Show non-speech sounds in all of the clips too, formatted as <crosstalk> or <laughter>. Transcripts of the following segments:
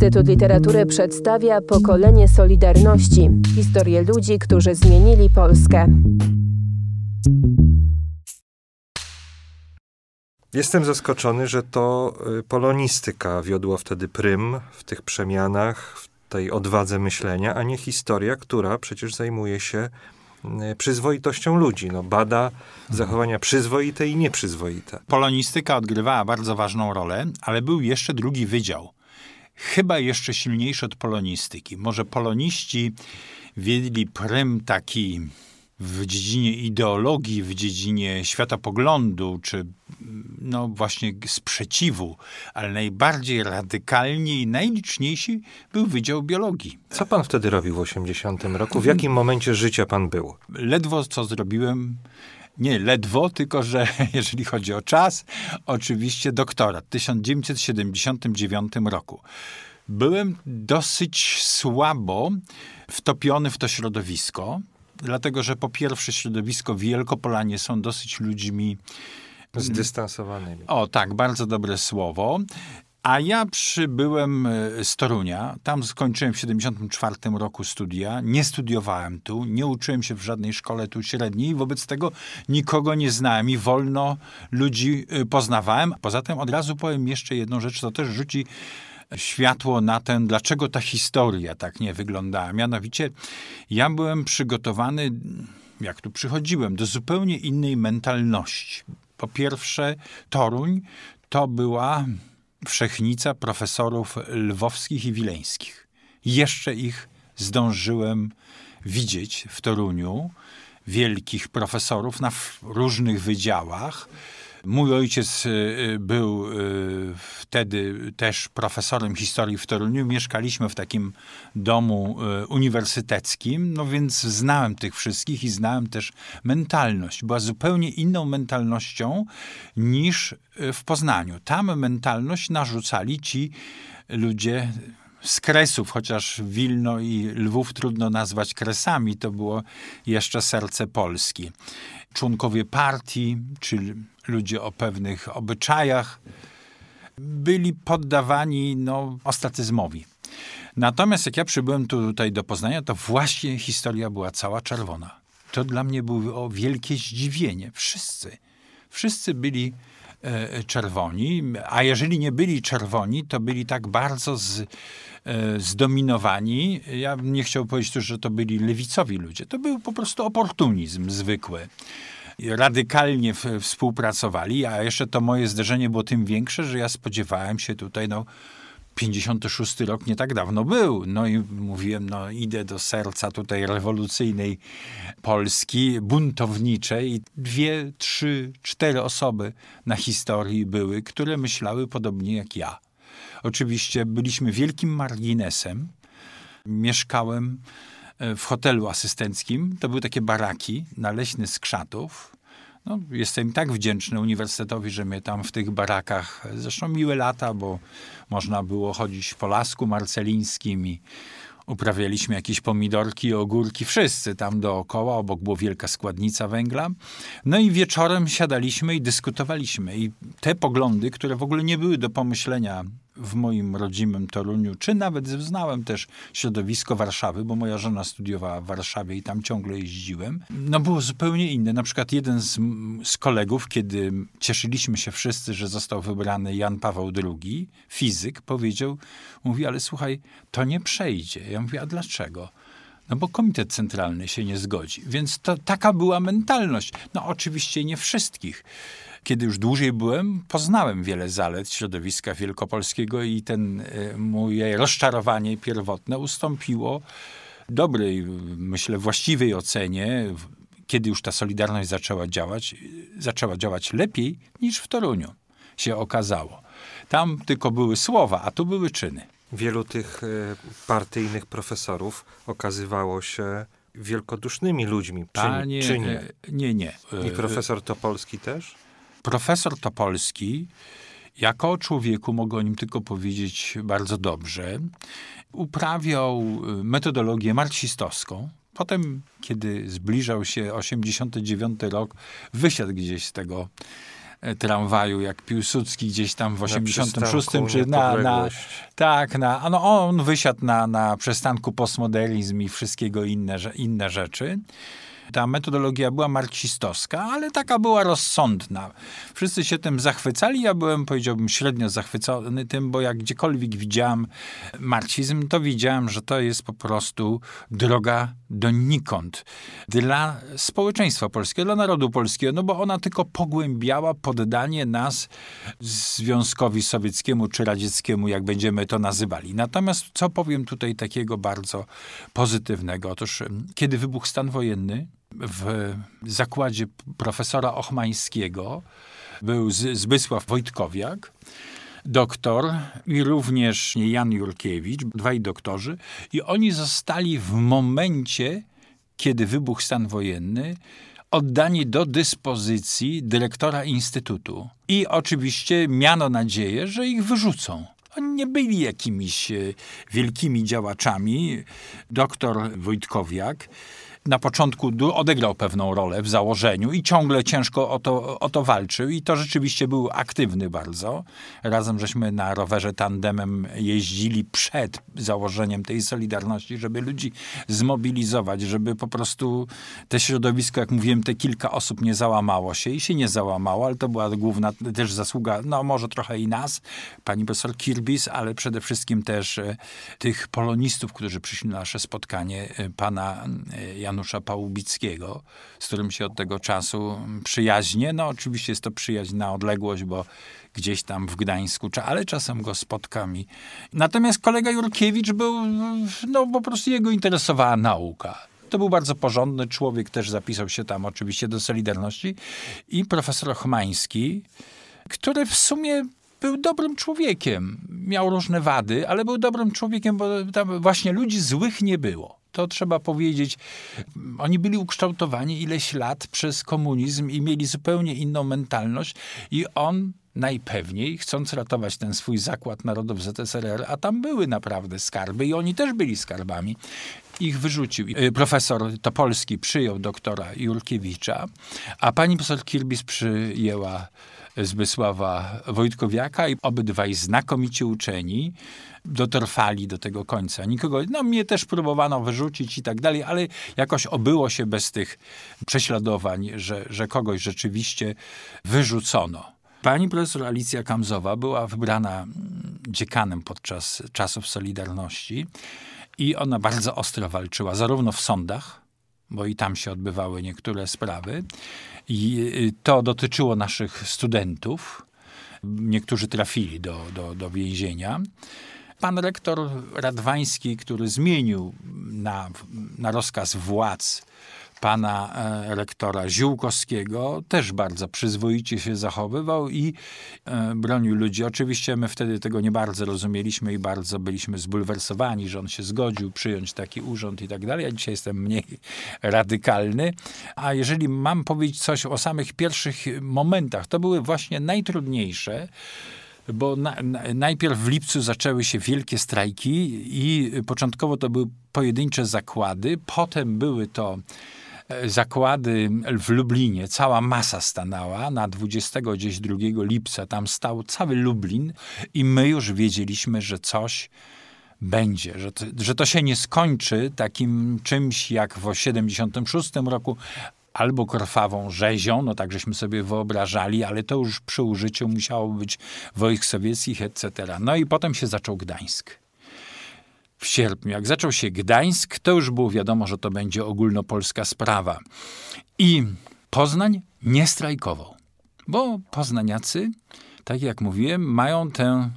Instytut Literatury przedstawia pokolenie Solidarności historię ludzi, którzy zmienili Polskę. Jestem zaskoczony, że to y, polonistyka wiodła wtedy prym w tych przemianach, w tej odwadze myślenia, a nie historia, która przecież zajmuje się y, przyzwoitością ludzi. No, bada zachowania przyzwoite i nieprzyzwoite. Polonistyka odgrywała bardzo ważną rolę, ale był jeszcze drugi wydział. Chyba jeszcze silniejszy od polonistyki. Może poloniści wiedli prym taki w dziedzinie ideologii, w dziedzinie światopoglądu, czy no właśnie sprzeciwu, ale najbardziej radykalni i najliczniejsi był Wydział Biologii. Co pan wtedy robił w 80 roku? W jakim momencie życia pan był? Ledwo co zrobiłem, nie ledwo, tylko że <laughs> jeżeli chodzi o czas, oczywiście doktorat w 1979 roku. Byłem dosyć słabo wtopiony w to środowisko, dlatego że po pierwsze środowisko Wielkopolanie są dosyć ludźmi Zdystansowanymi. o, tak, bardzo dobre słowo. A ja przybyłem e, z Torunia. Tam skończyłem w 74 roku studia. Nie studiowałem tu, nie uczyłem się w żadnej szkole tu średniej. Wobec tego nikogo nie znałem i wolno ludzi e, poznawałem. Poza tym od razu powiem jeszcze jedną rzecz, to też rzuci światło na ten, dlaczego ta historia tak nie wyglądała. Mianowicie, ja byłem przygotowany, jak tu przychodziłem, do zupełnie innej mentalności. Po pierwsze, Toruń to była wszechnica profesorów lwowskich i wileńskich. Jeszcze ich zdążyłem widzieć w Toruniu, wielkich profesorów na różnych wydziałach. Mój ojciec y, był y, wtedy też profesorem historii w Toruniu. Mieszkaliśmy w takim domu y, uniwersyteckim, no więc znałem tych wszystkich i znałem też mentalność. Była zupełnie inną mentalnością niż y, w Poznaniu. Tam mentalność narzucali ci ludzie z Kresów, chociaż Wilno i Lwów trudno nazwać Kresami, to było jeszcze serce Polski. Członkowie partii, czy ludzie o pewnych obyczajach, byli poddawani no, ostracyzmowi. Natomiast jak ja przybyłem tu, tutaj do Poznania, to właśnie historia była cała czerwona. To dla mnie było wielkie zdziwienie. Wszyscy, wszyscy byli e, czerwoni, a jeżeli nie byli czerwoni, to byli tak bardzo z, e, zdominowani. Ja nie chciał powiedzieć, że to byli lewicowi ludzie. To był po prostu oportunizm zwykły radykalnie współpracowali, a jeszcze to moje zderzenie było tym większe, że ja spodziewałem się tutaj, no, 56 rok nie tak dawno był. No i mówiłem, no idę do serca tutaj rewolucyjnej Polski, buntowniczej i dwie, trzy, cztery osoby na historii były, które myślały podobnie jak ja. Oczywiście byliśmy wielkim marginesem. Mieszkałem e, w hotelu asystenckim. To były takie baraki na Leśny z Krzatów. No, jestem tak wdzięczny uniwersytetowi, że mnie tam w tych barakach, zresztą miłe lata, bo można było chodzić po lasku marcelińskim i uprawialiśmy jakieś pomidorki ogórki, wszyscy tam dookoła, obok była wielka składnica węgla. No i wieczorem siadaliśmy i dyskutowaliśmy. I te poglądy, które w ogóle nie były do pomyślenia w moim rodzimym Toruniu, czy nawet znałem też środowisko Warszawy, bo moja żona studiowała w Warszawie i tam ciągle jeździłem, no było zupełnie inne. Na przykład jeden z, z kolegów, kiedy cieszyliśmy się wszyscy, że został wybrany Jan Paweł II, fizyk, powiedział, mówi, ale słuchaj, to nie przejdzie. Ja mówię, a dlaczego? No bo komitet centralny się nie zgodzi. Więc to taka była mentalność. No oczywiście nie wszystkich. Kiedy już dłużej byłem, poznałem wiele zalet środowiska wielkopolskiego i ten e, moje rozczarowanie pierwotne ustąpiło dobrej, myślę, właściwej ocenie, kiedy już ta Solidarność zaczęła działać, zaczęła działać lepiej niż w Toruniu się okazało. Tam tylko były słowa, a tu były czyny. Wielu tych e, partyjnych profesorów okazywało się wielkodusznymi ludźmi. Czy, Panie, czy nie? e, Nie, nie. I profesor Topolski też? Profesor Topolski, jako o człowieku mogę o nim tylko powiedzieć bardzo dobrze, uprawiał y, metodologię marksistowską. Potem, kiedy zbliżał się 89 rok, wysiadł gdzieś z tego e, tramwaju, jak Piłsudski gdzieś tam w 86 przystanku czy na, na tak, na, no on wysiadł na, na przystanku postmodernizm i wszystkiego inne, inne rzeczy. Ta metodologia była marksistowska, ale taka była rozsądna. Wszyscy się tym zachwycali. Ja byłem, powiedziałbym, średnio zachwycony tym, bo jak gdziekolwiek widziałem marksizm, to widziałem, że to jest po prostu droga donikąd dla społeczeństwa polskiego, dla narodu polskiego, no bo ona tylko pogłębiała poddanie nas Związkowi Sowieckiemu czy Radzieckiemu, jak będziemy to nazywali. Natomiast co powiem tutaj takiego bardzo pozytywnego? Otóż kiedy wybuchł stan wojenny, w zakładzie profesora Ochmańskiego był Zbysław Wojtkowiak, doktor i również Jan Jurkiewicz, dwaj doktorzy, i oni zostali w momencie, kiedy wybuchł stan wojenny, oddani do dyspozycji dyrektora instytutu. I oczywiście miano nadzieję, że ich wyrzucą. Oni nie byli jakimiś e, wielkimi działaczami. Doktor Wojtkowiak na początku odegrał pewną rolę w założeniu i ciągle ciężko o to, o to walczył. I to rzeczywiście był aktywny bardzo. Razem żeśmy na rowerze tandemem jeździli przed założeniem tej Solidarności, żeby ludzi zmobilizować, żeby po prostu te środowisko, jak mówiłem, te kilka osób nie załamało się i się nie załamało, ale to była główna też zasługa, no może trochę i nas, pani profesor Kirbis, ale przede wszystkim też e, tych polonistów, którzy przyszli na nasze spotkanie, e, pana e, Janusza Pałubickiego, z którym się od tego czasu przyjaźnię. No oczywiście jest to przyjaźń na odległość, bo gdzieś tam w Gdańsku, ale czasem go spotkam. i- Natomiast kolega Jurkiewicz był, no po prostu jego interesowała nauka. To był bardzo porządny człowiek, też zapisał się tam oczywiście do Solidarności. I profesor Ochmański, który w sumie był dobrym człowiekiem. Miał różne wady, ale był dobrym człowiekiem, bo tam właśnie ludzi złych nie było. To trzeba powiedzieć. Oni byli ukształtowani ileś lat przez komunizm i mieli zupełnie inną mentalność i on najpewniej, chcąc ratować ten swój zakład narodów ZSRR, a tam były naprawdę skarby i oni też byli skarbami, ich wyrzucił. Y, Profesor Topolski przyjął doktora Jurkiewicza, a pani profesor Kirbis przyjęła Zbysława Wojtkowiaka i obydwaj znakomici uczeni dotrwali do tego końca. Nikogo, no mnie też próbowano wyrzucić i tak dalej, ale jakoś obyło się bez tych prześladowań, że, że kogoś rzeczywiście wyrzucono. Pani profesor Alicja Kamzowa była wybrana mm, dziekanem podczas czasów Solidarności i ona bardzo ostro walczyła, zarówno w sądach, bo i tam się odbywały niektóre sprawy. I y, to dotyczyło naszych studentów. Niektórzy trafili do, do, do więzienia. Pan rektor Radwański, który zmienił na, na rozkaz władz pana e, rektora Ziółkowskiego, też bardzo przyzwoicie się zachowywał i e, bronił ludzi. Oczywiście my wtedy tego nie bardzo rozumieliśmy i bardzo byliśmy zbulwersowani, że on się zgodził przyjąć taki urząd i tak dalej. Ja dzisiaj jestem mniej radykalny. A jeżeli mam powiedzieć coś o samych pierwszych momentach, to były właśnie najtrudniejsze, bo na, na, najpierw w lipcu zaczęły się wielkie strajki i początkowo to były pojedyncze zakłady, potem były to zakłady w Lublinie, cała masa stanęła na 22 lipca, tam stał cały Lublin i my już wiedzieliśmy, że coś będzie, że to, że to się nie skończy takim czymś jak w 76 roku, albo krwawą rzezią, no tak żeśmy sobie wyobrażali, ale to już przy użyciu musiało być wojsk sowieckich, etc. No i potem się zaczął Gdańsk. W sierpniu, jak zaczął się Gdańsk, to już było wiadomo, że to będzie ogólnopolska sprawa. I Poznań nie strajkował, bo poznaniacy, tak jak mówiłem, mają tę,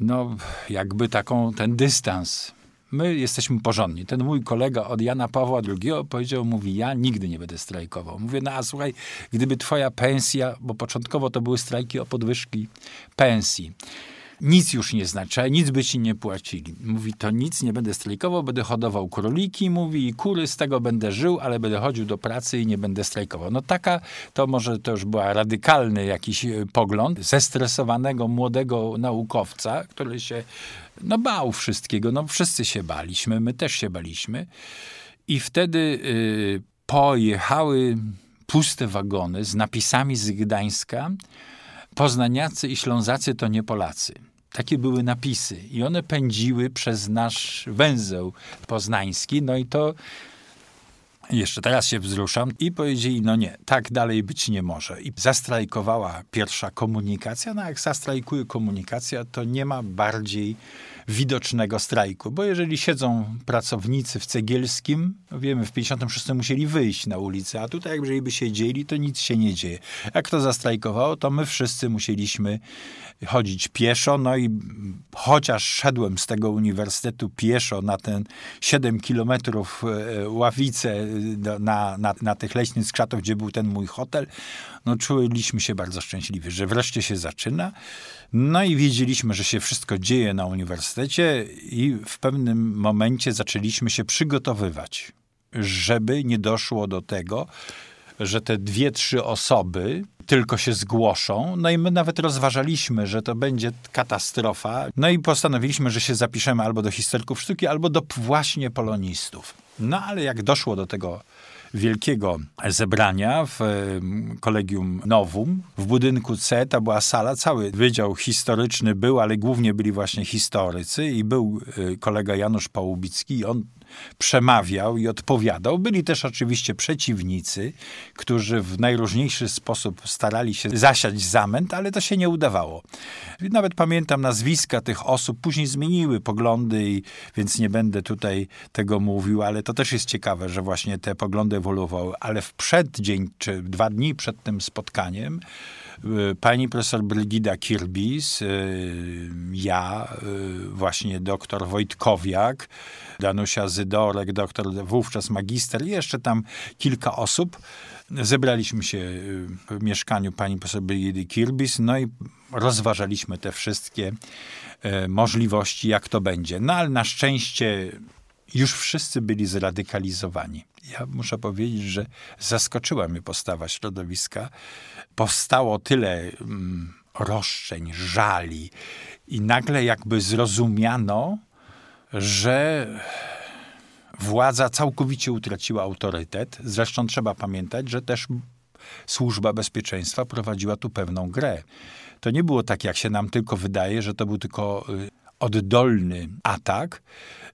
no jakby taką, ten dystans my jesteśmy porządni. Ten mój kolega od Jana Pawła II powiedział, mówi, ja nigdy nie będę strajkował. Mówię, no a słuchaj, gdyby twoja pensja, bo początkowo to były strajki o podwyżki pensji, nic już nie znaczy, nic by ci nie płacili. Mówi, to nic, nie będę strajkował, będę hodował króliki, mówi, i kury, z tego będę żył, ale będę chodził do pracy i nie będę strajkował. No taka, to może to już była radykalny jakiś e, pogląd zestresowanego młodego naukowca, który się no bał wszystkiego, no wszyscy się baliśmy, my też się baliśmy. I wtedy y, pojechały puste wagony z napisami z Gdańska Poznaniacy i Ślązacy to nie Polacy. Takie były napisy i one pędziły przez nasz węzeł poznański. No i to jeszcze teraz się wzruszam i powiedzieli, no nie, tak dalej być nie może. I zastrajkowała pierwsza komunikacja, no jak zastrajkuje komunikacja, to nie ma bardziej widocznego strajku, bo jeżeli siedzą pracownicy w Cegielskim, no wiemy, w 56 musieli wyjść na ulicę, a tutaj jeżeli by siedzieli, to nic się nie dzieje. Jak to zastrajkowało, to my wszyscy musieliśmy chodzić pieszo, no i chociaż szedłem z tego uniwersytetu pieszo na ten 7 kilometrów e, ławicę na, na, na tych leśnych skrzatów, gdzie był ten mój hotel, no czuliśmy się bardzo szczęśliwi, że wreszcie się zaczyna. No i wiedzieliśmy, że się wszystko dzieje na uniwersytecie i w pewnym momencie zaczęliśmy się przygotowywać, żeby nie doszło do tego, że te dwie, trzy osoby tylko się zgłoszą. No i my nawet rozważaliśmy, że to będzie katastrofa. No i postanowiliśmy, że się zapiszemy albo do historyków sztuki, albo do właśnie polonistów. No ale jak doszło do tego wielkiego zebrania w Kolegium Nowum. W budynku C to była sala, cały wydział historyczny był, ale głównie byli właśnie historycy i był e, kolega Janusz Pałubicki i on przemawiał i odpowiadał. Byli też oczywiście przeciwnicy, którzy w najróżniejszy sposób starali się zasiać zamęt, ale to się nie udawało. Nawet pamiętam nazwiska tych osób, później zmieniły poglądy, więc nie będę tutaj tego mówił, ale to też jest ciekawe, że właśnie te poglądy ewoluowały. Ale w przeddzień, czy dwa dni przed tym spotkaniem, pani profesor Brygida Kirbis, y, ja, y, właśnie doktor Wojtkowiak, Danusia Zydorek, doktor, wówczas magister i jeszcze tam kilka osób. Zebraliśmy się w mieszkaniu pani profesor Brigidy Kirbis, no i rozważaliśmy te wszystkie e, możliwości, jak to będzie. No ale na szczęście już wszyscy byli zradykalizowani. Ja muszę powiedzieć, że zaskoczyła mnie postawa środowiska. Powstało tyle mm, roszczeń, żali i nagle jakby zrozumiano, że władza całkowicie utraciła autorytet. Zresztą trzeba pamiętać, że też służba bezpieczeństwa prowadziła tu pewną grę. To nie było tak, jak się nam tylko wydaje, że to był tylko y, oddolny atak.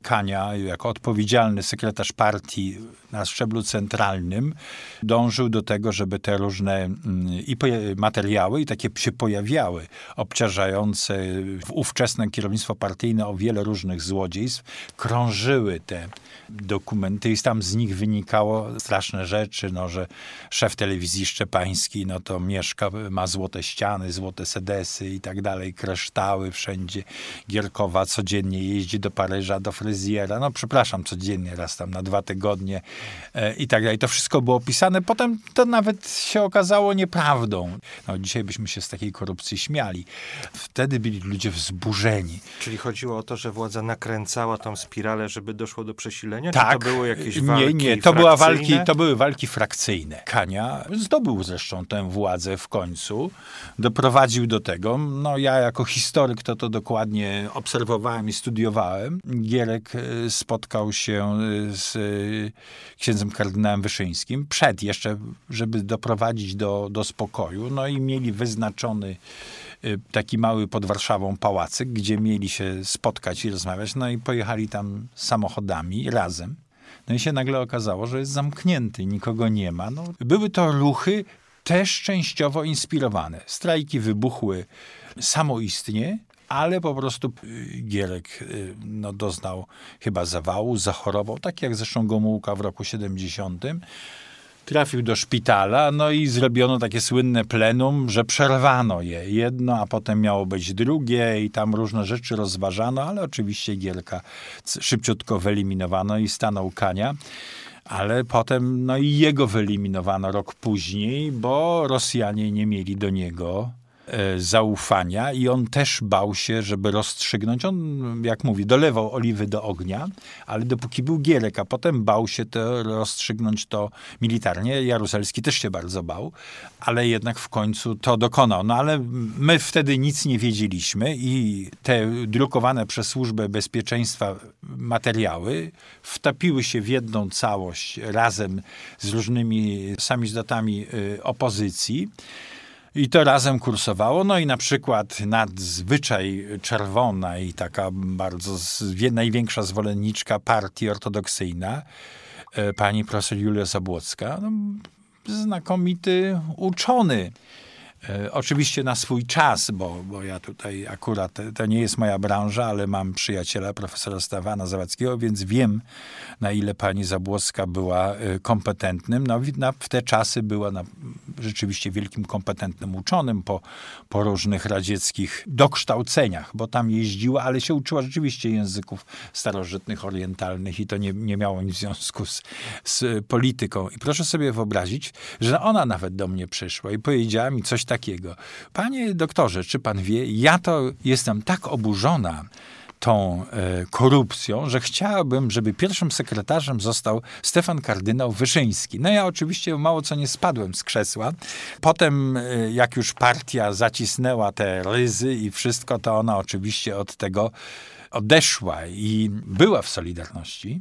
Kania, jako odpowiedzialny sekretarz partii na szczeblu centralnym, dążył do tego, żeby te różne mm, i materiały, i takie się pojawiały, obciążające ówczesne kierownictwo partyjne o wiele różnych złodziejstw, krążyły te dokumenty i tam z nich wynikało straszne rzeczy, no, że szef telewizji szczepański, no to mieszka, ma złote ściany, złote sedesy i tak dalej, kreształy wszędzie. Gierkowa codziennie jeździ do Paryża, do fryzjera, no przepraszam, codziennie, raz tam na dwa tygodnie e, i tak dalej. To wszystko było opisane. Potem to nawet się okazało nieprawdą. No, dzisiaj byśmy się z takiej korupcji śmiali. Wtedy byli ludzie wzburzeni. Czyli chodziło o to, że władza nakręcała tą spiralę, żeby doszło do przesilenia tak. Czy to były jakieś walki Nie, nie, to, była walki, to były walki frakcyjne. Kania zdobył zresztą tę władzę w końcu, doprowadził do tego. No ja jako historyk to to dokładnie obserwowałem i studiowałem. Gierek e, spotkał się e, z e, księdzem kardynałem Wyszyńskim przed jeszcze, żeby doprowadzić do, do spokoju. No i mieli wyznaczony taki mały pod Warszawą pałacyk, gdzie mieli się spotkać i rozmawiać. No i pojechali tam samochodami razem. No i się nagle okazało, że jest zamknięty, nikogo nie ma. No, były to ruchy też częściowo inspirowane. Strajki wybuchły samoistnie, ale po prostu y, Gierek y, no, doznał chyba zawału, zachorował, tak jak zresztą Gomułka w roku 70. Trafił do szpitala, no i zrobiono takie słynne plenum, że przerwano je jedno, a potem miało być drugie i tam różne rzeczy rozważano, ale oczywiście Gierka szybciutko wyeliminowano i stanął Kania. Ale potem, no i jego wyeliminowano rok później, bo Rosjanie nie mieli do niego zaufania i on też bał się, żeby rozstrzygnąć. On, jak mówi, dolewał oliwy do ognia, ale dopóki był Gierek, a potem bał się to rozstrzygnąć to militarnie. Jaruzelski też się bardzo bał, ale jednak w końcu to dokonał. No ale my wtedy nic nie wiedzieliśmy i te drukowane przez Służbę Bezpieczeństwa materiały wtapiły się w jedną całość razem z różnymi samizdatami y, opozycji. I to razem kursowało. No i na przykład nadzwyczaj czerwona i taka bardzo największa zwolenniczka partii ortodoksyjna, e, pani profesor Julia Zabłocka, no, znakomity uczony. E, oczywiście na swój czas, bo, bo ja tutaj akurat, to nie jest moja branża, ale mam przyjaciela, profesora Stawana Zawadzkiego, więc wiem, na ile pani Zabłocka była e, kompetentnym. No, na, w te czasy była na, rzeczywiście wielkim kompetentnym uczonym po, po różnych radzieckich dokształceniach, bo tam jeździła, ale się uczyła rzeczywiście języków starożytnych, orientalnych i to nie, nie miało nic w związku z, z polityką. I proszę sobie wyobrazić, że ona nawet do mnie przyszła i powiedziała mi coś takiego. Panie doktorze, czy pan wie, ja to jestem tak oburzona, tą e, korupcją, że chciałabym, żeby pierwszym sekretarzem został Stefan kardynał Wyszyński. No ja oczywiście mało co nie spadłem z krzesła. Potem, e, jak już partia zacisnęła te ryzy i wszystko, to ona oczywiście od tego odeszła i była w Solidarności.